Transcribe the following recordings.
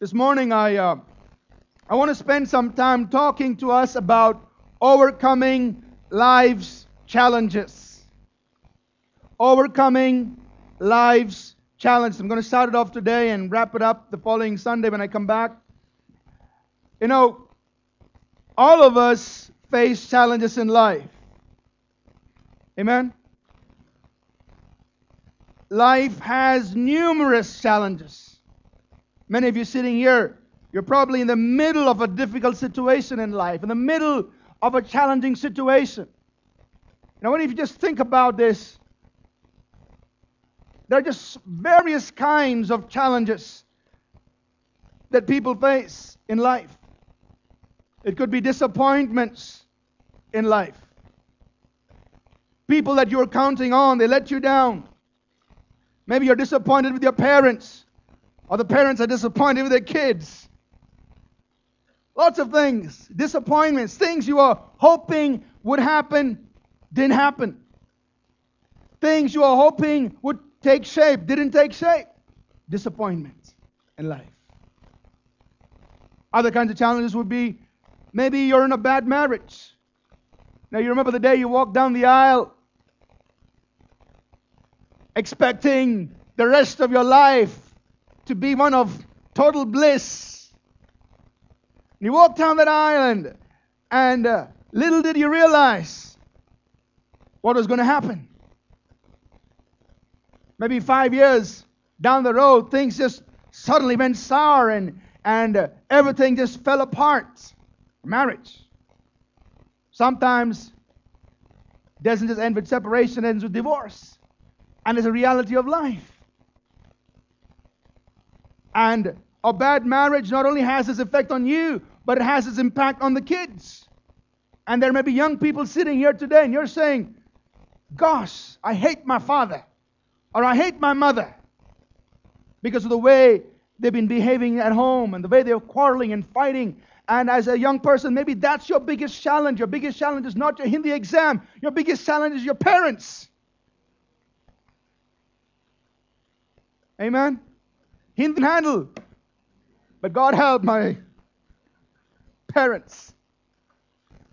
This morning, I, uh, I want to spend some time talking to us about overcoming life's challenges. Overcoming life's challenges. I'm going to start it off today and wrap it up the following Sunday when I come back. You know, all of us face challenges in life. Amen? Life has numerous challenges. Many of you sitting here, you're probably in the middle of a difficult situation in life, in the middle of a challenging situation. Now, if you just think about this, there are just various kinds of challenges that people face in life. It could be disappointments in life. People that you're counting on, they let you down. Maybe you're disappointed with your parents, or the parents are disappointed with their kids. Lots of things, disappointments, things you are hoping would happen, didn't happen. Things you are hoping would take shape, didn't take shape. Disappointments in life. Other kinds of challenges would be maybe you're in a bad marriage. Now, you remember the day you walked down the aisle expecting the rest of your life to be one of total bliss. You walked down that island, and uh, little did you realize what was going to happen. Maybe five years down the road, things just suddenly went sour and, and uh, everything just fell apart. Marriage. Sometimes doesn't just end with separation, ends with divorce and it's a reality of life. And a bad marriage not only has its effect on you, but it has its impact on the kids. And there may be young people sitting here today, and you're saying, Gosh, I hate my father, or I hate my mother, because of the way they've been behaving at home and the way they're quarreling and fighting. And as a young person, maybe that's your biggest challenge. Your biggest challenge is not your Hindi exam, your biggest challenge is your parents. Amen? He didn't handle. But God helped my parents.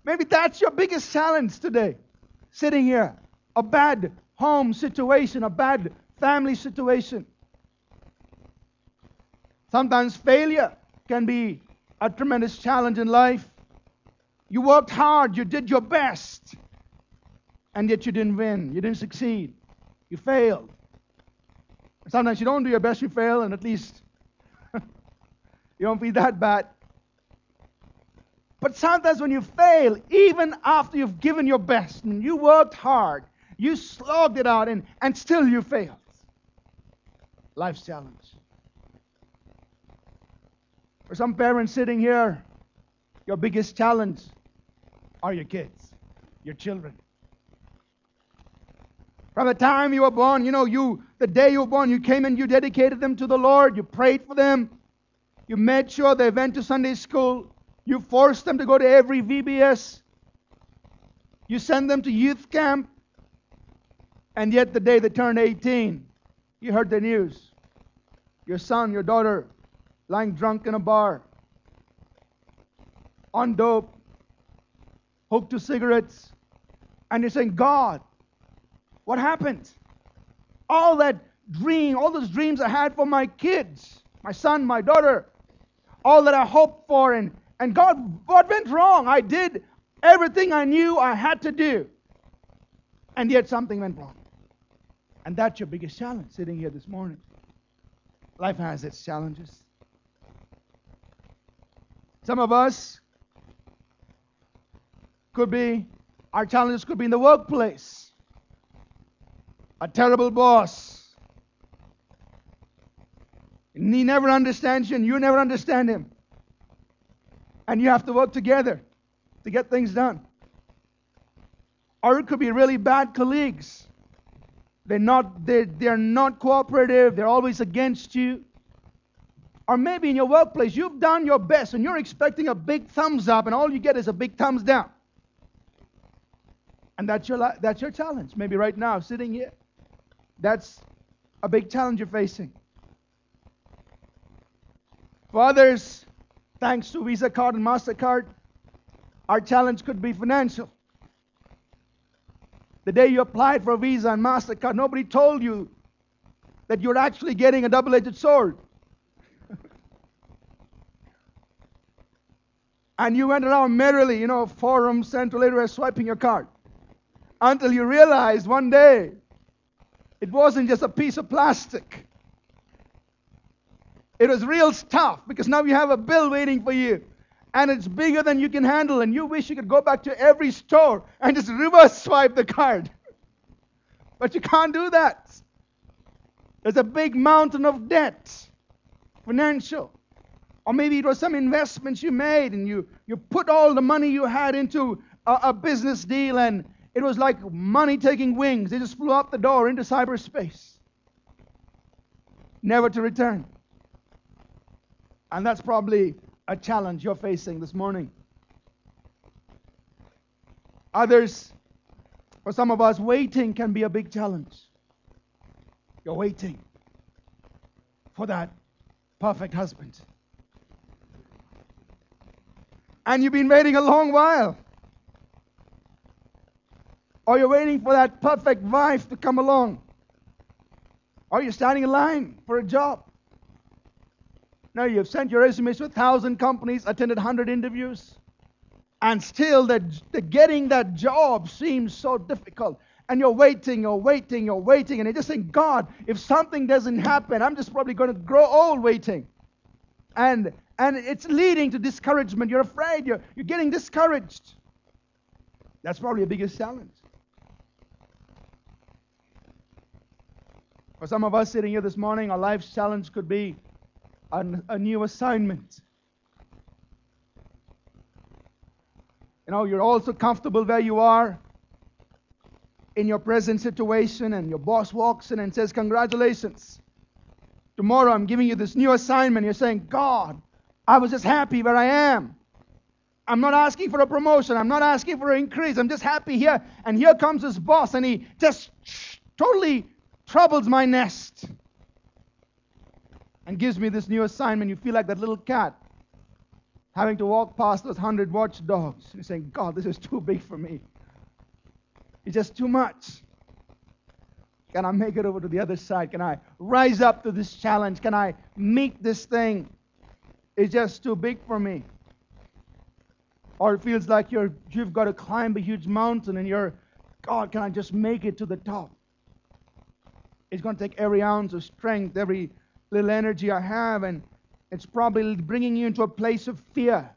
Maybe that's your biggest challenge today. Sitting here. A bad home situation, a bad family situation. Sometimes failure can be a tremendous challenge in life. You worked hard, you did your best, and yet you didn't win, you didn't succeed, you failed. Sometimes you don't do your best, you fail, and at least you don't feel that bad. But sometimes when you fail, even after you've given your best and you worked hard, you slogged it out, and, and still you failed. Life's challenge. For some parents sitting here, your biggest challenge are your kids, your children. From the time you were born, you know, you the day you were born, you came and you dedicated them to the Lord. You prayed for them. You made sure they went to Sunday school. You forced them to go to every VBS. You sent them to youth camp. And yet, the day they turned 18, you heard the news. Your son, your daughter, lying drunk in a bar, on dope, hooked to cigarettes. And you're saying, God, what happened? All that dream, all those dreams I had for my kids, my son, my daughter, all that I hoped for, and, and God, what went wrong? I did everything I knew I had to do. And yet something went wrong. And that's your biggest challenge sitting here this morning. Life has its challenges. Some of us could be, our challenges could be in the workplace a terrible boss. And he never understands you, and you never understand him. And you have to work together to get things done. Or it could be really bad colleagues. They're not, they're, they're not cooperative, they're always against you. Or maybe in your workplace, you've done your best and you're expecting a big thumbs up, and all you get is a big thumbs down. And that's your, that's your challenge, maybe right now, sitting here. That's a big challenge you're facing. For others, thanks to Visa card and MasterCard, our challenge could be financial. The day you applied for a Visa and MasterCard, nobody told you that you're actually getting a double edged sword. and you went around merrily, you know, Forum, Central Area, swiping your card. Until you realized one day it wasn't just a piece of plastic. It was real stuff because now you have a bill waiting for you and it's bigger than you can handle, and you wish you could go back to every store and just reverse swipe the card. But you can't do that. There's a big mountain of debt, financial. Or maybe it was some investments you made and you, you put all the money you had into a, a business deal and it was like money taking wings. It just flew out the door into cyberspace, never to return. And that's probably a challenge you're facing this morning. Others, for some of us, waiting can be a big challenge. You're waiting for that perfect husband. And you've been waiting a long while. Or you're waiting for that perfect wife to come along. Are you're standing in line for a job. Now you've sent your resumes to a thousand companies, attended hundred interviews, and still the, the getting that job seems so difficult. And you're waiting, you're waiting, you're waiting, and you're just saying, God, if something doesn't happen, I'm just probably going to grow old waiting. And and it's leading to discouragement. You're afraid, you're, you're getting discouraged. That's probably the biggest challenge. For some of us sitting here this morning, our life's challenge could be a, new assignment. You know, you're also comfortable where you are in your present situation, and your boss walks in and says, Congratulations. Tomorrow I'm giving you this new assignment. You're saying, God, I was just happy where I am. I'm not asking for a promotion. I'm not asking for an increase. I'm just happy here. And here comes this boss, and he just totally troubles my nest and gives me this new assignment. You feel like that little cat having to walk past those hundred watchdogs. You're saying, God, this is too big for me. It's just too much. Can I make it over to the other side? Can I rise up to this challenge? Can I meet this thing? It's just too big for me. Or it feels like you're, you've got to climb a huge mountain and you're, God, can I just make it to the top? It's going to take every ounce of strength, every little energy I have, and it's probably bringing you into a place of fear.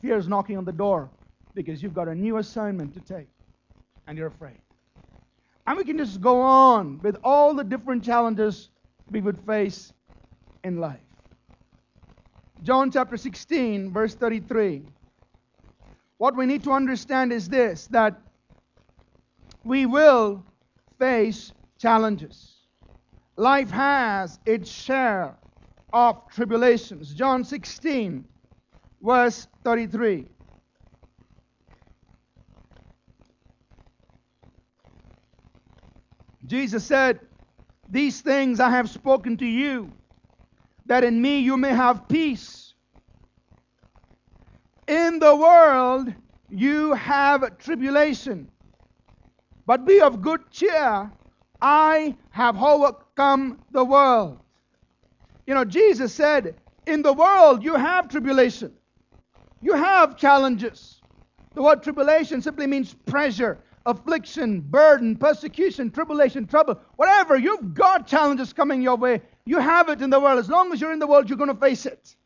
Fear is knocking on the door because you've got a new assignment to take and you're afraid. And we can just go on with all the different challenges we would face in life. John chapter 16, verse 33. What we need to understand is this that we will face challenges. Life has its share of tribulations. John 16, verse 33. Jesus said, These things I have spoken to you, that in me you may have peace. In the world you have tribulation, but be of good cheer. I have overcome the world. You know, Jesus said, In the world you have tribulation, you have challenges. The word tribulation simply means pressure, affliction, burden, persecution, tribulation, trouble. Whatever, you've got challenges coming your way. You have it in the world. As long as you're in the world, you're going to face it.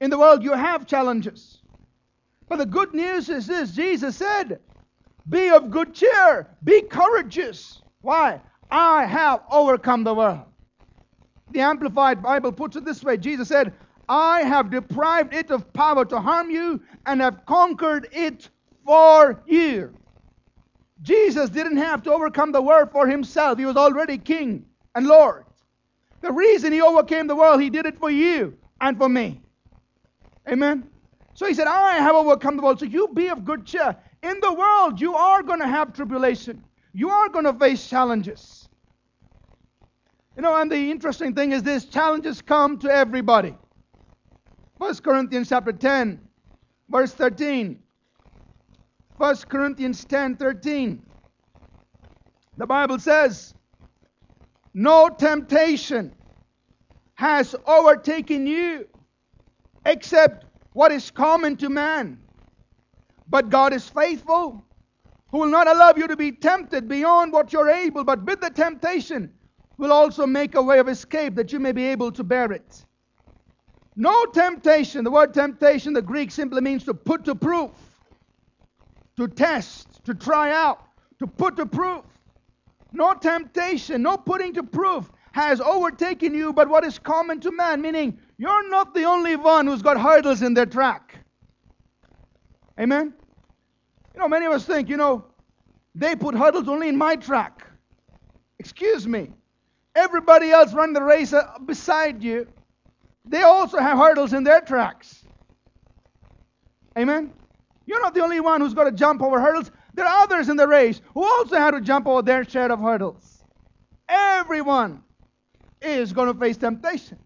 In the world, you have challenges. But the good news is this Jesus said, Be of good cheer, be courageous. Why? I have overcome the world. The Amplified Bible puts it this way Jesus said, I have deprived it of power to harm you and have conquered it for you. Jesus didn't have to overcome the world for himself, he was already king and Lord. The reason he overcame the world, he did it for you and for me. Amen. So he said, I have overcome the world. So you be of good cheer. In the world, you are going to have tribulation. You are going to face challenges. You know, and the interesting thing is this challenges come to everybody. 1 Corinthians chapter 10, verse 13. 1 Corinthians 10 13. The Bible says, No temptation has overtaken you except what is common to man. But God is faithful, who will not allow you to be tempted beyond what you're able, but with the temptation will also make a way of escape that you may be able to bear it. No temptation, the word temptation, the Greek simply means to put to proof, to test, to try out, to put to proof. No temptation, no putting to proof has overtaken you but what is common to man, meaning you're not the only one who's got hurdles in their track. Amen? You know, many of us think, you know, they put hurdles only in my track. Excuse me. Everybody else running the race uh, beside you, they also have hurdles in their tracks. Amen? You're not the only one who's got to jump over hurdles. There are others in the race who also have to jump over their share of hurdles. Everyone is going to face temptation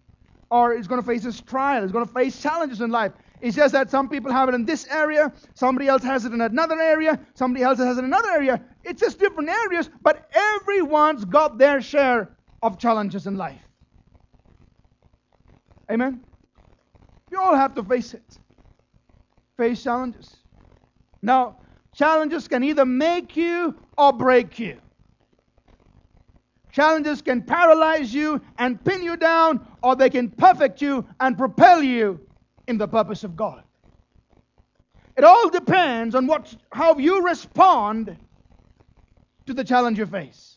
or is going to face this trial, is going to face challenges in life. It's just that some people have it in this area, somebody else has it in another area, somebody else has it in another area. It's just different areas, but everyone's got their share of challenges in life. Amen? You all have to face it. Face challenges. Now, challenges can either make you or break you. Challenges can paralyze you and pin you down, or they can perfect you and propel you in the purpose of God. It all depends on what, how you respond to the challenge you face.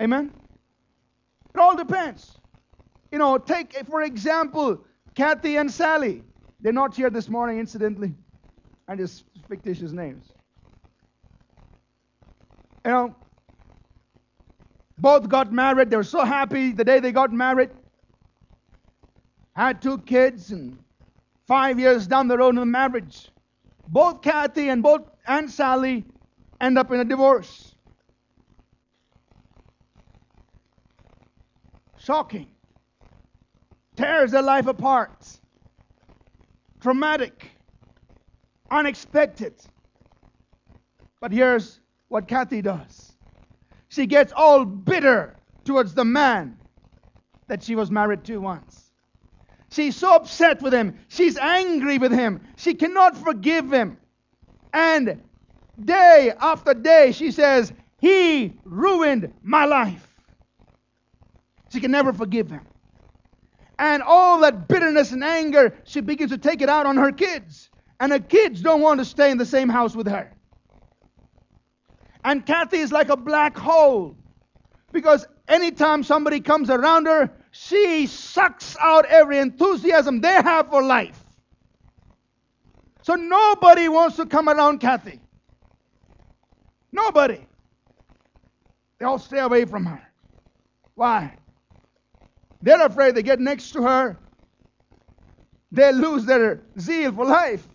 Amen? It all depends. You know, take, for example, Kathy and Sally. They're not here this morning, incidentally. I just fictitious names. You know, both got married. They were so happy the day they got married. Had two kids, and five years down the road in the marriage, both Kathy and both Aunt Sally end up in a divorce. Shocking. Tears their life apart. Traumatic. Unexpected. But here's what Kathy does she gets all bitter towards the man that she was married to once. She's so upset with him. She's angry with him. She cannot forgive him. And day after day, she says, He ruined my life. She can never forgive him. And all that bitterness and anger, she begins to take it out on her kids. And her kids don't want to stay in the same house with her. And Kathy is like a black hole. Because anytime somebody comes around her, she sucks out every enthusiasm they have for life. So nobody wants to come around Kathy. Nobody. They all stay away from her. Why? They're afraid they get next to her, they lose their zeal for life.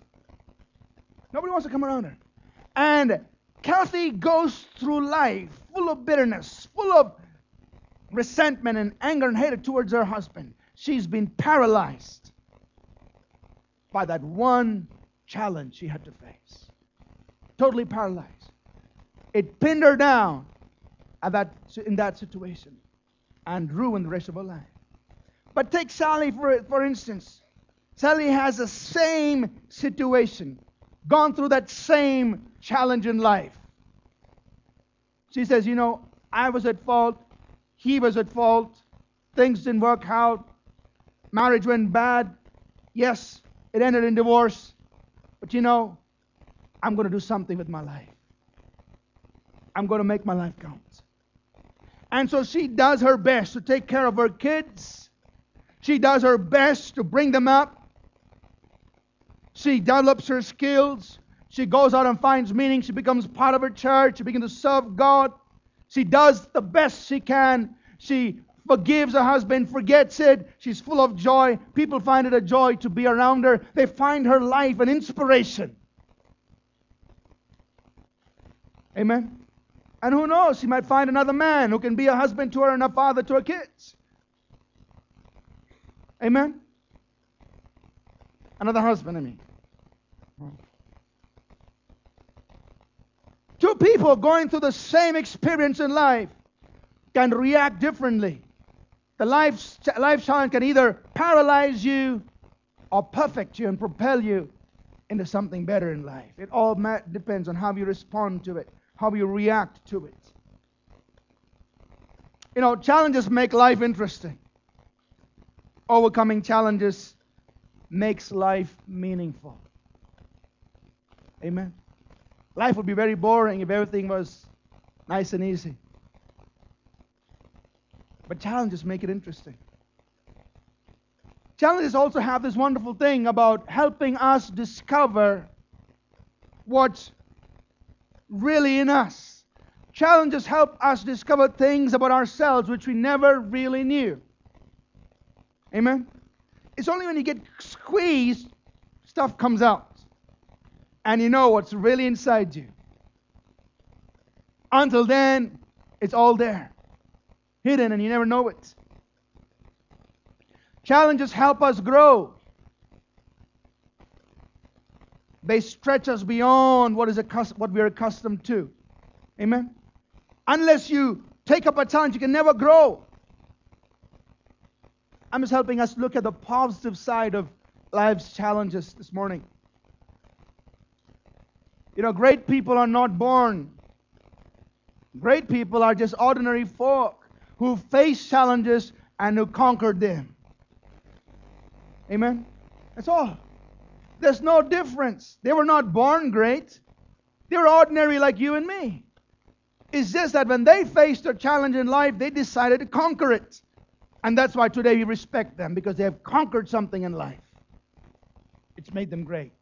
Nobody wants to come around her. And Kathy goes through life full of bitterness, full of resentment and anger and hatred towards her husband. She's been paralyzed by that one challenge she had to face. Totally paralyzed. It pinned her down at that, in that situation and ruined the rest of her life. But take Sally, for, for instance. Sally has the same situation, gone through that same challenge in life. She says, You know, I was at fault, he was at fault, things didn't work out, marriage went bad. Yes, it ended in divorce. But you know, I'm going to do something with my life. I'm going to make my life count. And so she does her best to take care of her kids. She does her best to bring them up. She develops her skills. She goes out and finds meaning. She becomes part of her church. She begins to serve God. She does the best she can. She forgives her husband, forgets it. She's full of joy. People find it a joy to be around her. They find her life an inspiration. Amen. And who knows, She might find another man who can be a husband to her and a father to her kids. Amen? Another husband, I mean. Two people going through the same experience in life can react differently. The life, life challenge can either paralyze you or perfect you and propel you into something better in life. It all depends on how you respond to it, how you react to it. You know, challenges make life interesting. Overcoming challenges makes life meaningful. Amen. Life would be very boring if everything was nice and easy. But challenges make it interesting. Challenges also have this wonderful thing about helping us discover what's really in us. Challenges help us discover things about ourselves which we never really knew. Amen? It's only when you get squeezed, stuff comes out. And you know what's really inside you. Until then, it's all there, hidden, and you never know it. Challenges help us grow. They stretch us beyond what is what we're accustomed to. Amen. Unless you take up a challenge, you can never grow. I'm just helping us look at the positive side of life's challenges this morning. You know, great people are not born. Great people are just ordinary folk who face challenges and who conquered them. Amen? That's all. There's no difference. They were not born great, they were ordinary like you and me. It's just that when they faced a challenge in life, they decided to conquer it. And that's why today we respect them because they have conquered something in life. It's made them great.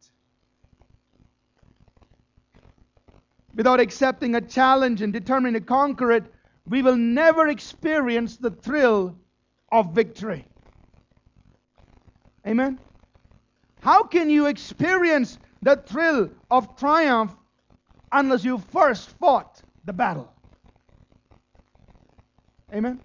Without accepting a challenge and determining to conquer it, we will never experience the thrill of victory. Amen? How can you experience the thrill of triumph unless you first fought the battle? Amen?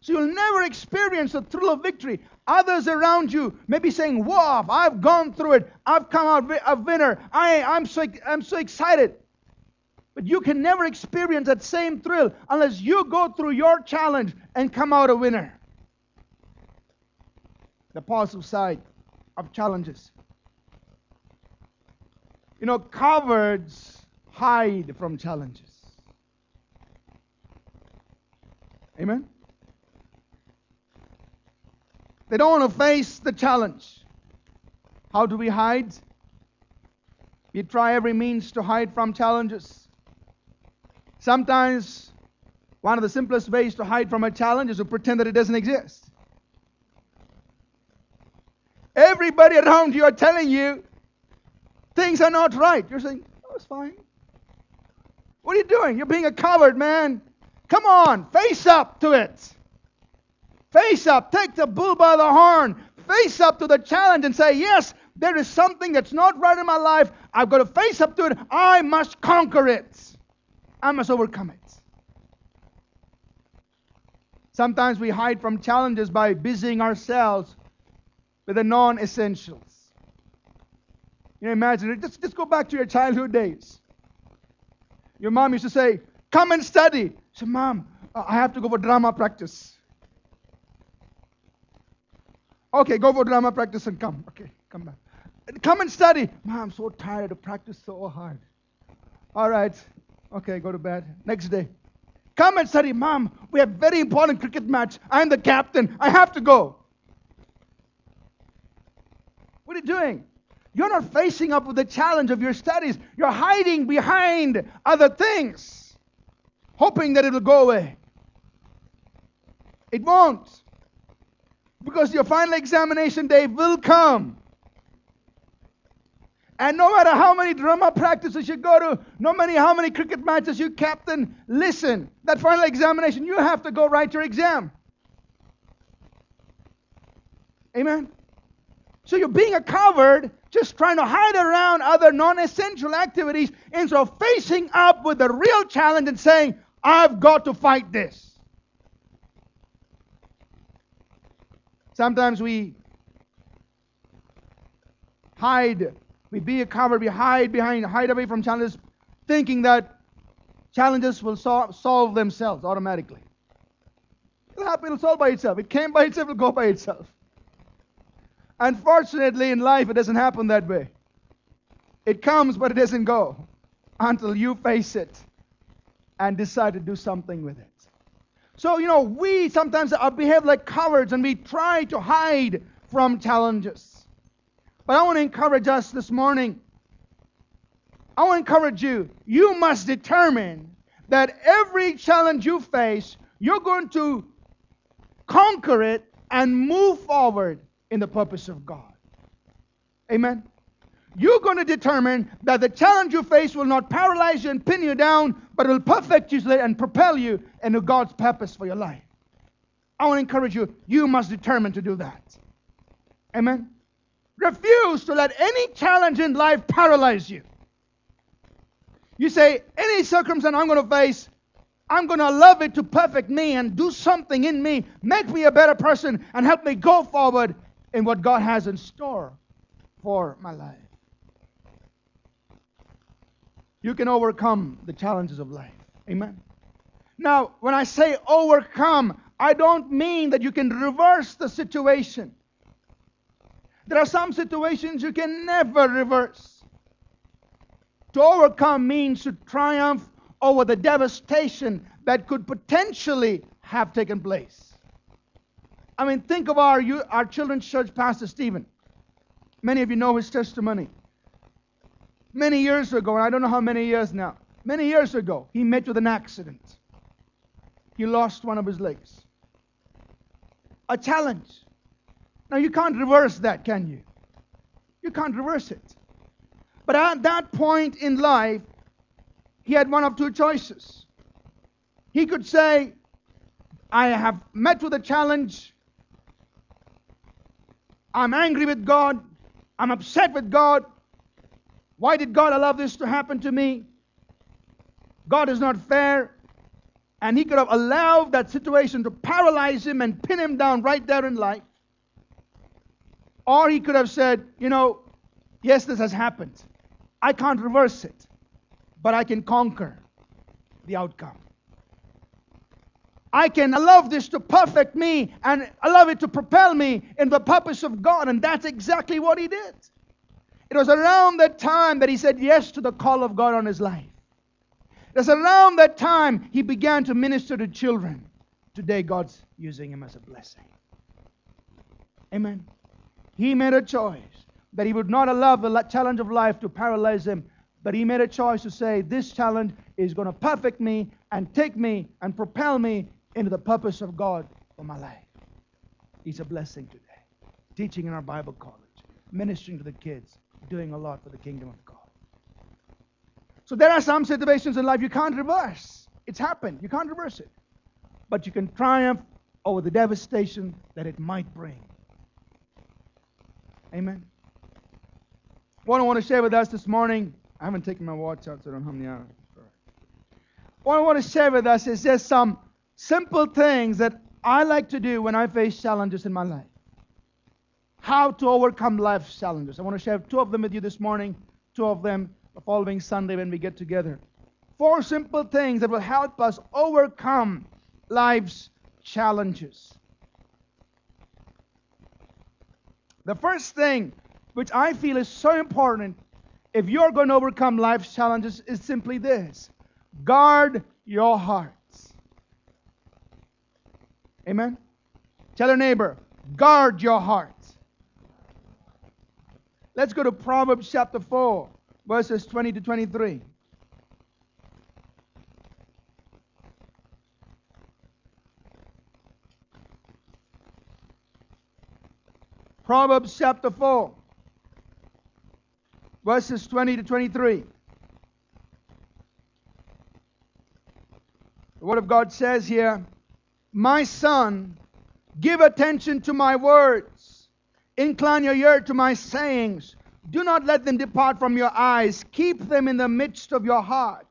So you'll never experience the thrill of victory. Others around you may be saying, Wow, I've gone through it. I've come out a winner. I, I'm, so, I'm so excited. But you can never experience that same thrill unless you go through your challenge and come out a winner the positive side of challenges. You know, cowards hide from challenges. Amen? They don't want to face the challenge. How do we hide? We try every means to hide from challenges. Sometimes one of the simplest ways to hide from a challenge is to pretend that it doesn't exist. Everybody around you are telling you things are not right. You're saying, oh, it's fine. What are you doing? You're being a coward, man. Come on, face up to it. Face up. Take the bull by the horn. Face up to the challenge and say, yes, there is something that's not right in my life. I've got to face up to it. I must conquer it. I must overcome it. Sometimes we hide from challenges by busying ourselves with the non essentials. You know, imagine it. Just, just go back to your childhood days. Your mom used to say, Come and study. So, Mom, uh, I have to go for drama practice. Okay, go for drama practice and come. Okay, come back. Come and study. Mom, I'm so tired to practice so hard. All right. Okay, go to bed. Next day. Come and study. Mom, we have very important cricket match. I'm the captain. I have to go. What are you doing? You're not facing up with the challenge of your studies. You're hiding behind other things, hoping that it'll go away. It won't. Because your final examination day will come. And no matter how many drama practices you go to, no matter how many cricket matches you captain, listen, that final examination, you have to go write your exam. Amen? So you're being a coward, just trying to hide around other non essential activities instead of facing up with the real challenge and saying, I've got to fight this. Sometimes we hide, we be a coward. we hide behind, hide away from challenges, thinking that challenges will sol- solve themselves automatically. It'll happen, it'll solve by itself. It came by itself, it'll go by itself. Unfortunately, in life, it doesn't happen that way. It comes, but it doesn't go until you face it and decide to do something with it. So, you know, we sometimes behave like cowards and we try to hide from challenges. But I want to encourage us this morning. I want to encourage you. You must determine that every challenge you face, you're going to conquer it and move forward in the purpose of God. Amen. You're going to determine that the challenge you face will not paralyze you and pin you down, but it will perfect you and propel you into God's purpose for your life. I want to encourage you, you must determine to do that. Amen. Refuse to let any challenge in life paralyze you. You say, any circumstance I'm going to face, I'm going to love it to perfect me and do something in me, make me a better person, and help me go forward in what God has in store for my life. You can overcome the challenges of life. Amen. Now, when I say overcome, I don't mean that you can reverse the situation. There are some situations you can never reverse. To overcome means to triumph over the devastation that could potentially have taken place. I mean, think of our, our children's church pastor, Stephen. Many of you know his testimony. Many years ago, and I don't know how many years now, many years ago, he met with an accident. He lost one of his legs. A challenge. Now, you can't reverse that, can you? You can't reverse it. But at that point in life, he had one of two choices. He could say, I have met with a challenge. I'm angry with God. I'm upset with God. Why did God allow this to happen to me? God is not fair. And he could have allowed that situation to paralyze him and pin him down right there in life. Or he could have said, you know, yes, this has happened. I can't reverse it, but I can conquer the outcome. I can allow this to perfect me and allow it to propel me in the purpose of God. And that's exactly what he did. It was around that time that he said yes to the call of God on his life. It was around that time he began to minister to children. Today, God's using him as a blessing. Amen. He made a choice that he would not allow the challenge of life to paralyze him, but he made a choice to say, This challenge is going to perfect me and take me and propel me into the purpose of God for my life. He's a blessing today. Teaching in our Bible college, ministering to the kids, doing a lot for the kingdom of God. So there are some situations in life you can't reverse. It's happened. You can't reverse it. But you can triumph over the devastation that it might bring. Amen. What I want to share with us this morning, I haven't taken my watch out, so I don't know how many hours. What I want to share with us is just some simple things that I like to do when I face challenges in my life how to overcome life's challenges. I want to share two of them with you this morning, two of them the following Sunday when we get together. Four simple things that will help us overcome life's challenges. The first thing, which I feel is so important if you're going to overcome life's challenges, is simply this guard your hearts. Amen? Tell your neighbor, guard your heart. Let's go to Proverbs chapter 4, verses 20 to 23. Proverbs chapter 4, verses 20 to 23. The Word of God says here, My son, give attention to my words Incline your ear to my sayings. Do not let them depart from your eyes. Keep them in the midst of your heart.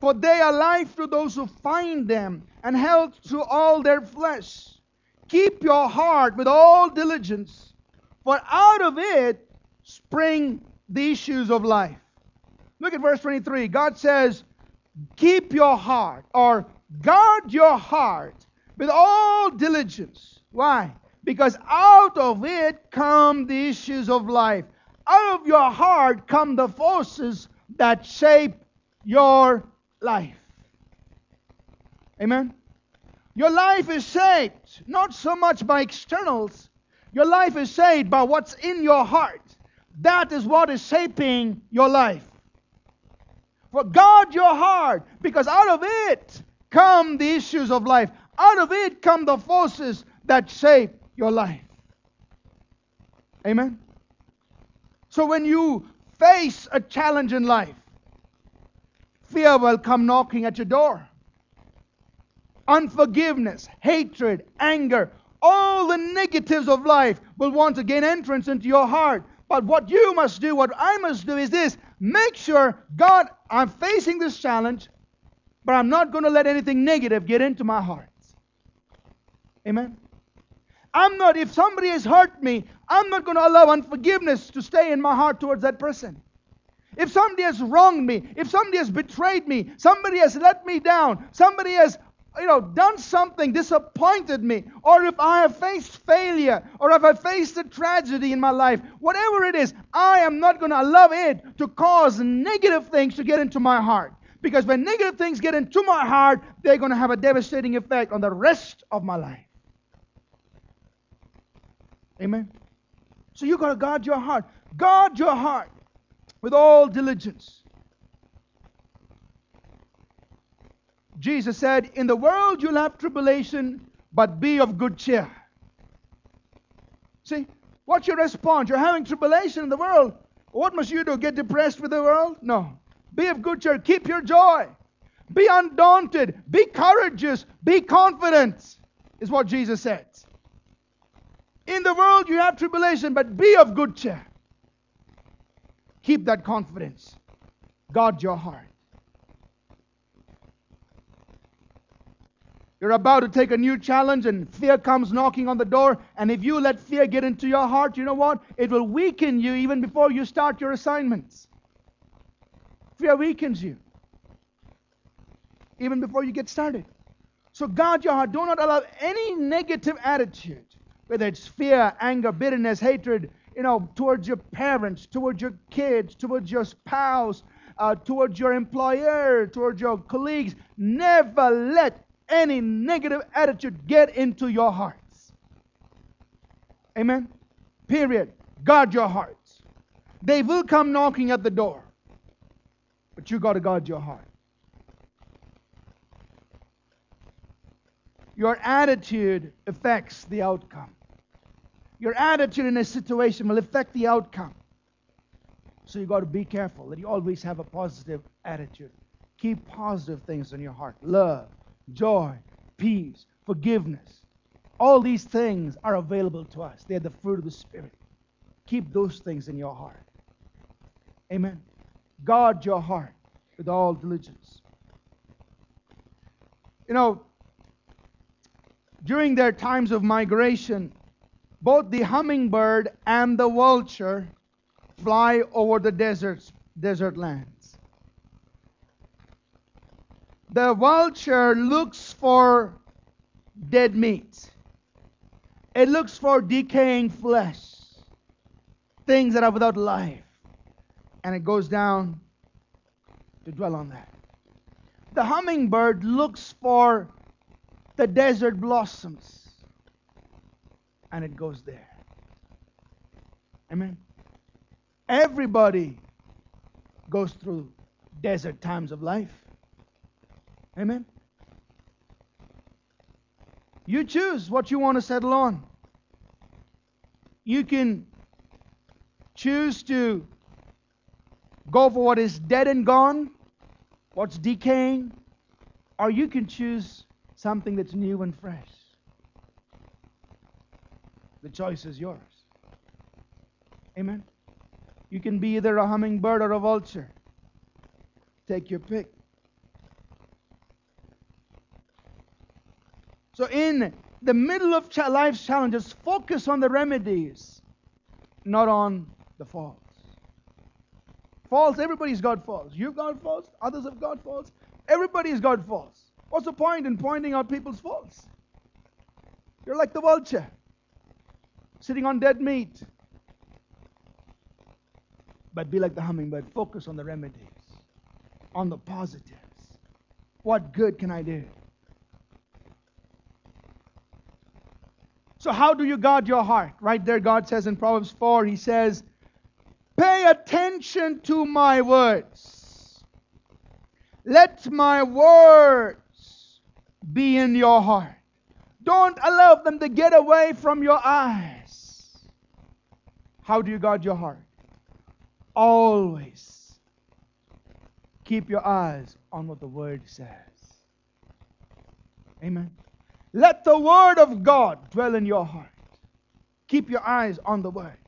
For they are life to those who find them, and health to all their flesh. Keep your heart with all diligence, for out of it spring the issues of life. Look at verse 23. God says, Keep your heart, or guard your heart with all diligence. Why? Because out of it come the issues of life. Out of your heart come the forces that shape your life. Amen? Your life is shaped not so much by externals, your life is shaped by what's in your heart. That is what is shaping your life. For guard your heart, because out of it come the issues of life. Out of it come the forces that shape your life. Amen? So when you face a challenge in life, fear will come knocking at your door. Unforgiveness, hatred, anger, all the negatives of life will want to gain entrance into your heart. But what you must do, what I must do is this make sure, God, I'm facing this challenge, but I'm not going to let anything negative get into my heart. Amen. I'm not, if somebody has hurt me, I'm not going to allow unforgiveness to stay in my heart towards that person. If somebody has wronged me, if somebody has betrayed me, somebody has let me down, somebody has you know, done something, disappointed me, or if I have faced failure, or if I faced a tragedy in my life, whatever it is, I am not going to allow it to cause negative things to get into my heart. Because when negative things get into my heart, they're going to have a devastating effect on the rest of my life. Amen. So you've got to guard your heart. Guard your heart with all diligence. Jesus said, In the world you'll have tribulation, but be of good cheer. See, what's your response? You're having tribulation in the world. What must you do? Get depressed with the world? No. Be of good cheer. Keep your joy. Be undaunted. Be courageous. Be confident, is what Jesus said. In the world you have tribulation, but be of good cheer. Keep that confidence. Guard your heart. You're about to take a new challenge and fear comes knocking on the door. And if you let fear get into your heart, you know what? It will weaken you even before you start your assignments. Fear weakens you even before you get started. So guard your heart. Do not allow any negative attitude, whether it's fear, anger, bitterness, hatred, you know, towards your parents, towards your kids, towards your spouse, uh, towards your employer, towards your colleagues. Never let any negative attitude get into your hearts. Amen? Period. Guard your hearts. They will come knocking at the door, but you got to guard your heart. Your attitude affects the outcome. Your attitude in a situation will affect the outcome. So you got to be careful that you always have a positive attitude. Keep positive things in your heart love, joy, peace, forgiveness. All these things are available to us. They're the fruit of the Spirit. Keep those things in your heart. Amen. Guard your heart with all diligence. You know, during their times of migration, both the hummingbird and the vulture fly over the deserts, desert land. The vulture looks for dead meat. It looks for decaying flesh, things that are without life. And it goes down to dwell on that. The hummingbird looks for the desert blossoms, and it goes there. Amen. Everybody goes through desert times of life. Amen. You choose what you want to settle on. You can choose to go for what is dead and gone, what's decaying, or you can choose something that's new and fresh. The choice is yours. Amen. You can be either a hummingbird or a vulture. Take your pick. So, in the middle of life's challenges, focus on the remedies, not on the faults. Faults, everybody's got faults. You've got faults, others have got faults. Everybody's got faults. What's the point in pointing out people's faults? You're like the vulture, sitting on dead meat. But be like the hummingbird, focus on the remedies, on the positives. What good can I do? So, how do you guard your heart? Right there, God says in Proverbs 4, He says, Pay attention to my words. Let my words be in your heart. Don't allow them to get away from your eyes. How do you guard your heart? Always keep your eyes on what the Word says. Amen. Let the Word of God dwell in your heart. Keep your eyes on the Word.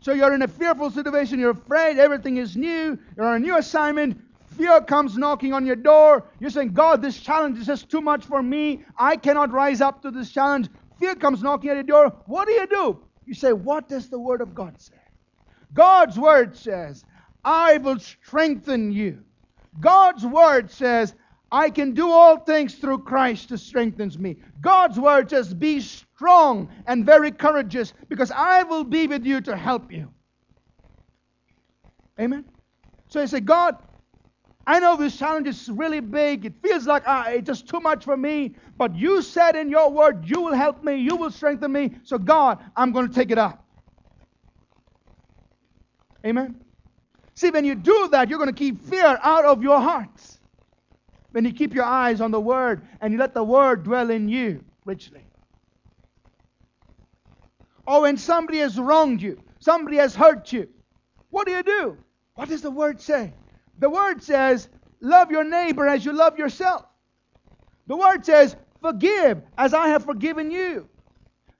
So you're in a fearful situation, you're afraid, everything is new, you're on a new assignment, fear comes knocking on your door. You're saying, God, this challenge is just too much for me. I cannot rise up to this challenge. Fear comes knocking at your door. What do you do? You say, What does the Word of God say? God's Word says, I will strengthen you. God's Word says, I can do all things through Christ who strengthens me. God's Word says, Be strong and very courageous because I will be with you to help you. Amen. So you say, God, I know this challenge is really big. It feels like ah, it's just too much for me. But you said in your word, you will help me, you will strengthen me. So, God, I'm going to take it up. Amen. See, when you do that, you're going to keep fear out of your hearts. When you keep your eyes on the word and you let the word dwell in you richly. Or when somebody has wronged you, somebody has hurt you, what do you do? What does the word say? The word says, love your neighbor as you love yourself. The word says, forgive as I have forgiven you.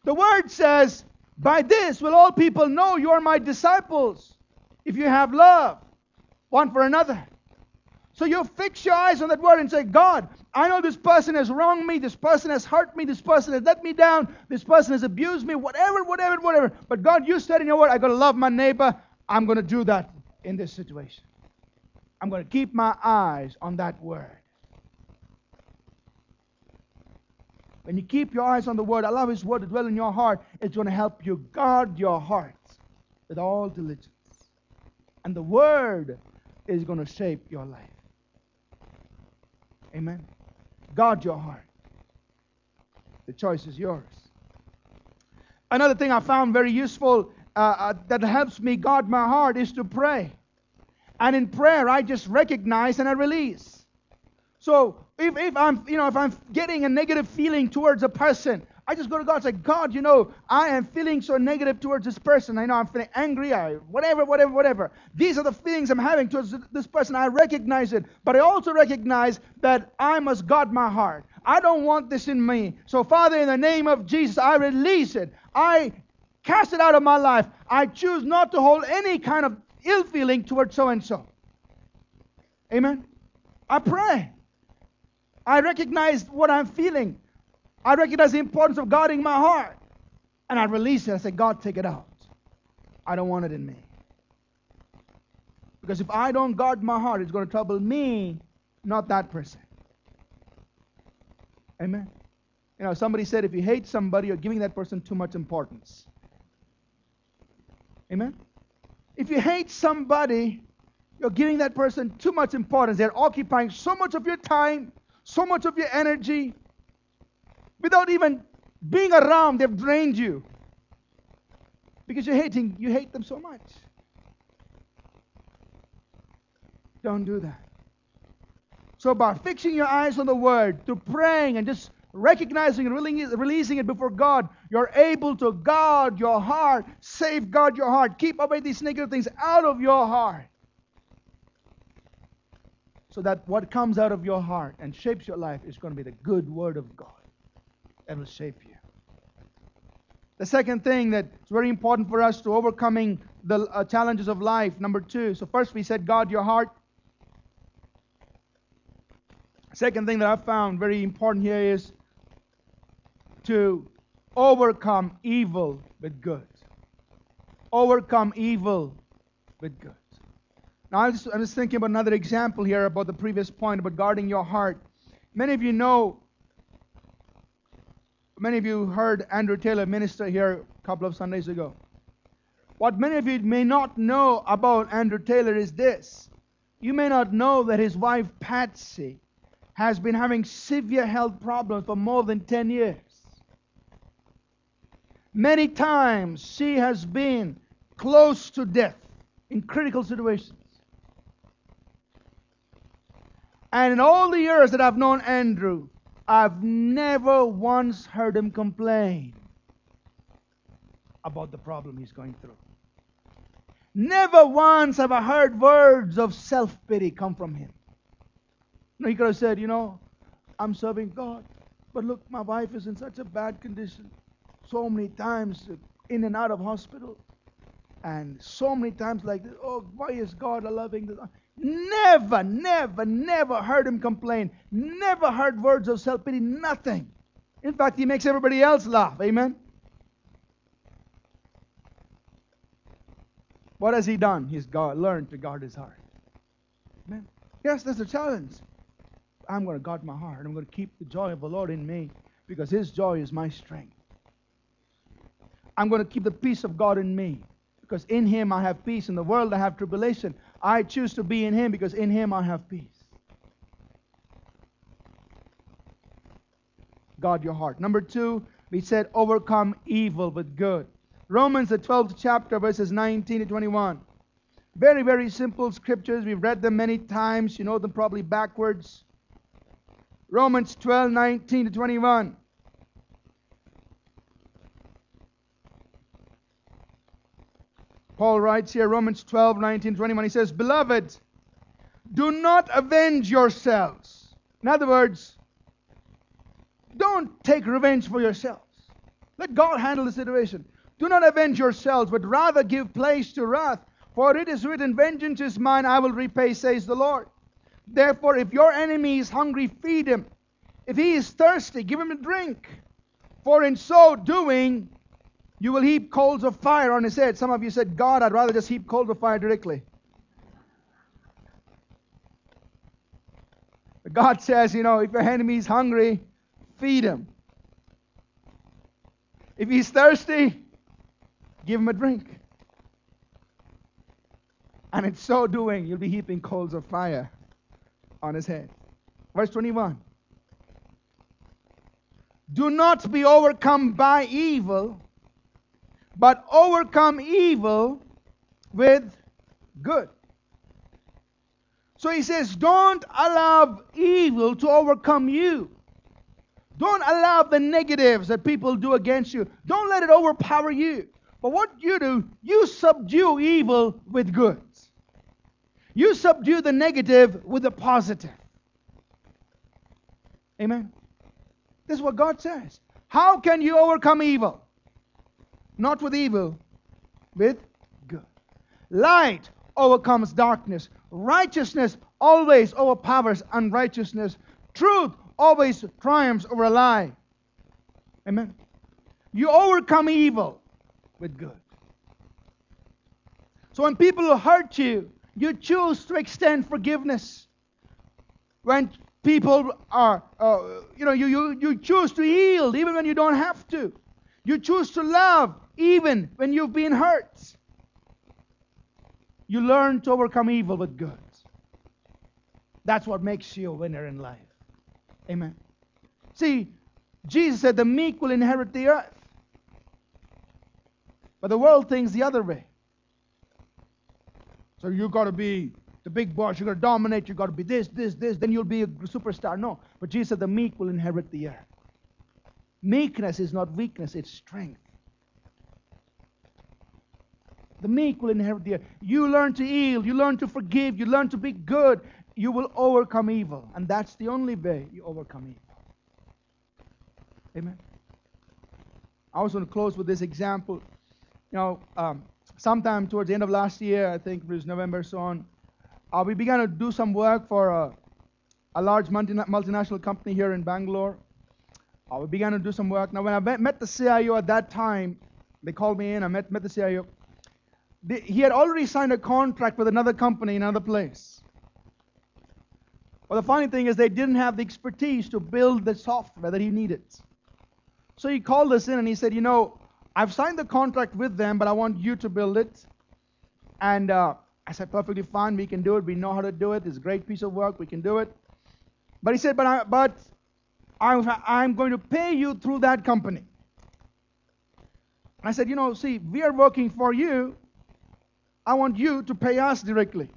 The word says, by this will all people know you are my disciples if you have love one for another. So you fix your eyes on that word and say, God, I know this person has wronged me, this person has hurt me, this person has let me down, this person has abused me, whatever, whatever, whatever. But God, you said in your word, I gotta love my neighbor. I'm gonna do that in this situation. I'm going to keep my eyes on that word. When you keep your eyes on the word, allow his word to dwell in your heart, it's going to help you guard your heart with all diligence. And the word is going to shape your life. Amen. Guard your heart. The choice is yours. Another thing I found very useful uh, uh, that helps me guard my heart is to pray. And in prayer, I just recognize and I release. So if, if I'm, you know, if I'm getting a negative feeling towards a person, I just go to God and say, God, you know, I am feeling so negative towards this person. I know I'm feeling angry, I, whatever, whatever, whatever. These are the feelings I'm having towards this person. I recognize it. But I also recognize that I must guard my heart. I don't want this in me. So, Father, in the name of Jesus, I release it. I cast it out of my life. I choose not to hold any kind of ill feeling towards so and so. Amen. I pray. I recognize what I'm feeling. I recognize the importance of guarding my heart. And I release it. I say, God, take it out. I don't want it in me. Because if I don't guard my heart, it's going to trouble me, not that person. Amen. You know, somebody said if you hate somebody, you're giving that person too much importance. Amen. If you hate somebody, you're giving that person too much importance. They're occupying so much of your time, so much of your energy. Without even being around, they've drained you. Because you're hating, you hate them so much. Don't do that. So by fixing your eyes on the word, to praying and just recognizing and releasing it before God, you're able to guard your heart, safeguard your heart, keep away these negative things out of your heart. So that what comes out of your heart and shapes your life is going to be the good word of God will shape you. The second thing that's very important for us to overcoming the uh, challenges of life, number two. So, first we said, God, your heart. Second thing that I found very important here is to overcome evil with good. Overcome evil with good. Now, I was, I was thinking about another example here about the previous point about guarding your heart. Many of you know, many of you heard Andrew Taylor minister here a couple of Sundays ago. What many of you may not know about Andrew Taylor is this. You may not know that his wife Patsy has been having severe health problems for more than 10 years. Many times she has been close to death in critical situations. And in all the years that I've known Andrew, I've never once heard him complain about the problem he's going through. Never once have I heard words of self pity come from him. Know, he could have said, You know, I'm serving God, but look, my wife is in such a bad condition. So many times in and out of hospital. And so many times like this, oh, why is God allowing this? Never, never, never heard him complain. Never heard words of self pity. Nothing. In fact, he makes everybody else laugh. Amen. What has he done? He's got, learned to guard his heart. Amen. Yes, there's a challenge. I'm going to guard my heart. I'm going to keep the joy of the Lord in me because his joy is my strength. I'm going to keep the peace of God in me because in him I have peace. In the world I have tribulation. I choose to be in him because in him I have peace. Guard your heart. Number two, we said overcome evil with good. Romans, the 12th chapter, verses 19 to 21. Very, very simple scriptures. We've read them many times. You know them probably backwards. Romans 12, 19 to 21. Paul writes here, Romans 12, 19, 21. He says, Beloved, do not avenge yourselves. In other words, don't take revenge for yourselves. Let God handle the situation. Do not avenge yourselves, but rather give place to wrath. For it is written, Vengeance is mine, I will repay, says the Lord. Therefore, if your enemy is hungry, feed him. If he is thirsty, give him a drink. For in so doing, you will heap coals of fire on his head. Some of you said, God, I'd rather just heap coals of fire directly. But God says, you know, if your enemy is hungry, feed him. If he's thirsty, Give him a drink. And in so doing, you'll be heaping coals of fire on his head. Verse 21. Do not be overcome by evil, but overcome evil with good. So he says, don't allow evil to overcome you. Don't allow the negatives that people do against you. Don't let it overpower you. But what you do, you subdue evil with good. You subdue the negative with the positive. Amen. This is what God says. How can you overcome evil? Not with evil, with good. Light overcomes darkness. Righteousness always overpowers unrighteousness. Truth always triumphs over a lie. Amen. You overcome evil with good. So when people hurt you, you choose to extend forgiveness. When people are, uh, you know, you, you, you choose to yield even when you don't have to. You choose to love even when you've been hurt. You learn to overcome evil with good. That's what makes you a winner in life. Amen. See, Jesus said the meek will inherit the earth. But the world thinks the other way. So you've got to be the big boss, you've got to dominate, you've got to be this, this, this, then you'll be a superstar. No. But Jesus said the meek will inherit the earth. Meekness is not weakness, it's strength. The meek will inherit the earth. You learn to yield, you learn to forgive, you learn to be good, you will overcome evil. And that's the only way you overcome evil. Amen. I was going to close with this example you know, um, sometime towards the end of last year, I think it was November, so on, uh, we began to do some work for a, a large multinational company here in Bangalore. We began to do some work. Now, when I met, the CIO at that time, they called me in. I met, met the CIO. He had already signed a contract with another company in another place. Well, the funny thing is, they didn't have the expertise to build the software that he needed. So he called us in and he said, You know, I've signed the contract with them, but I want you to build it. And uh, I said, Perfectly fine. We can do it. We know how to do it. It's a great piece of work. We can do it. But he said, But, I, but I'm, going to pay you through that company. I said, You know, see, we are working for you. I want you to pay us directly.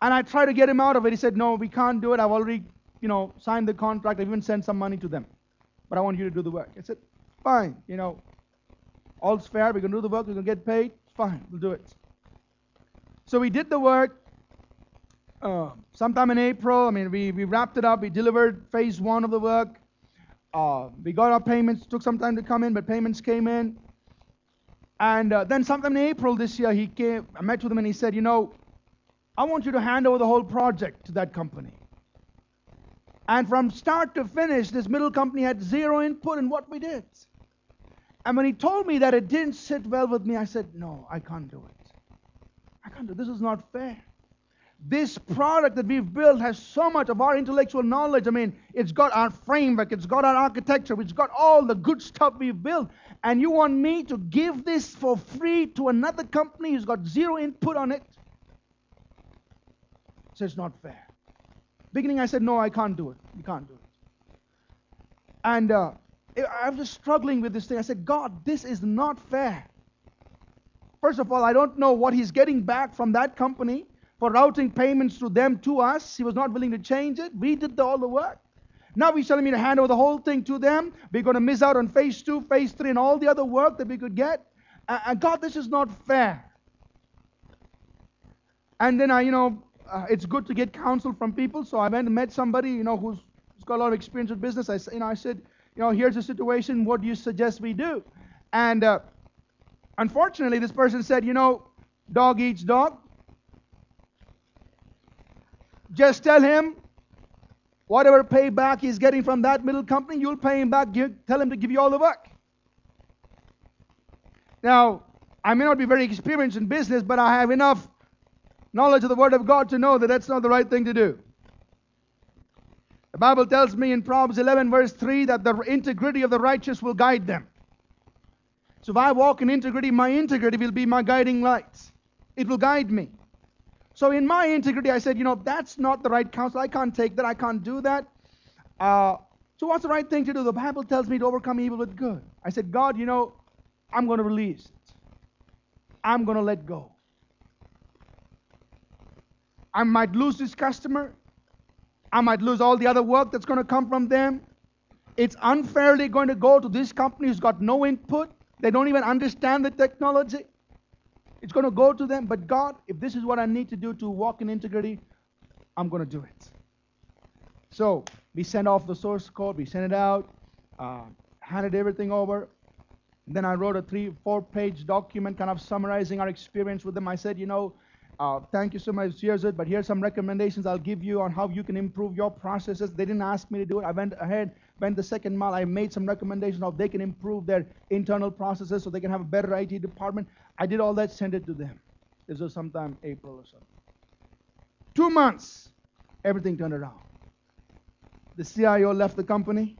And I tried to get him out of it. He said, No, we can't do it. I've already, you know, signed the contract. I've even sent some money to them. But I want you to do the work. I said, Fine, you know, all's fair. We're going to do the work. We're going to get paid. Fine, we'll do it. So we did the work. Uh, sometime in April, I mean, we, we wrapped it up. We delivered phase one of the work. Uh, we got our payments. Took some time to come in, but payments came in. And uh, then sometime in April this year, he came. I met with him and he said, you know, I want you to hand over the whole project to that company. And from start to finish, this middle company had zero input in what we did. And when he told me that it didn't sit well with me, I said, No, I can't do it. I can't do it. This is not fair. This product that we've built has so much of our intellectual knowledge. I mean, it's got our framework, it's got our architecture, it's got all the good stuff we've built. And you want me to give this for free to another company who's got zero input on it? So it's not fair. Beginning, I said, no, I can't do it. You can't do it. And uh, I was just struggling with this thing. I said, God, this is not fair. First of all, I don't know what he's getting back from that company for routing payments to them to us. He was not willing to change it. We did the, all the work. Now he's telling me to hand over the whole thing to them. We're going to miss out on phase two, phase three, and all the other work that we could get. And God, this is not fair. And then I, you know, uh, it's good to get counsel from people. So I went and met somebody, you know, who's, who's got a lot of experience with business. I, you know, I said, you know, here's the situation. What do you suggest we do? And uh, unfortunately, this person said, you know, dog eats dog. Just tell him whatever payback he's getting from that middle company, you'll pay him back. Give, tell him to give you all the work. Now, I may not be very experienced in business, but I have enough knowledge of the Word of God to know that that's not the right thing to do. The Bible tells me in Proverbs 11, verse 3, that the integrity of the righteous will guide them. So if I walk in integrity, my integrity will be my guiding light. It will guide me. So in my integrity, I said, you know, that's not the right counsel. I can't take that. I can't do that. Uh, so what's the right thing to do? The Bible tells me to overcome evil with good. I said, God, you know, I'm going to release it. I'm going to let go. I might lose this customer. I might lose all the other work that's going to come from them. It's unfairly going to go to this company who's got no input. They don't even understand the technology. It's going to go to them. But God, if this is what I need to do to walk in integrity, I'm going to do it. So we sent off the source code, we sent it out, uh, handed everything over. Then I wrote a three, four page document kind of summarizing our experience with them. I said, you know, uh, thank you so much. Here's it, but here's some recommendations I'll give you on how you can improve your processes. They didn't ask me to do it. I went ahead, went the second mile. I made some recommendations of they can improve their internal processes so they can have a better IT department. I did all that, sent it to them. This was sometime April or so. Two months, everything turned around. The CIO left the company.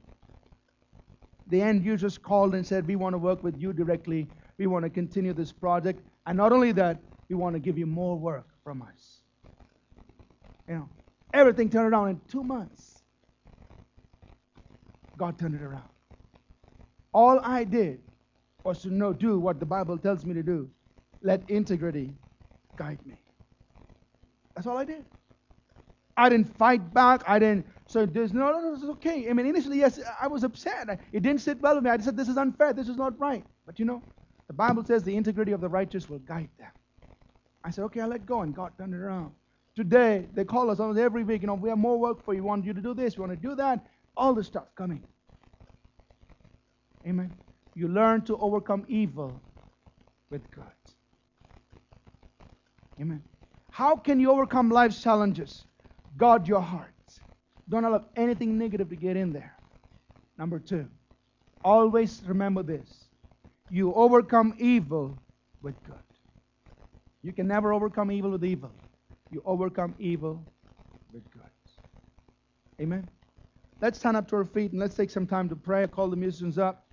The end users called and said, We want to work with you directly. We want to continue this project. And not only that, we want to give you more work from us. You know, everything turned around in two months. God turned it around. All I did was to know, do what the Bible tells me to do. Let integrity guide me. That's all I did. I didn't fight back. I didn't. So there's no, no, it's okay. I mean, initially, yes, I was upset. It didn't sit well with me. I said, this is unfair. This is not right. But you know, the Bible says the integrity of the righteous will guide them. I said, okay, I let go, and God turned it around. Today, they call us almost every week, you know, we have more work for you. We want you to do this, we want to do that. All the stuff coming. Amen. You learn to overcome evil with good. Amen. How can you overcome life's challenges? Guard your heart. Don't allow anything negative to get in there. Number two, always remember this you overcome evil with good. You can never overcome evil with evil. You overcome evil with good. Amen. Let's stand up to our feet and let's take some time to pray. Call the musicians up.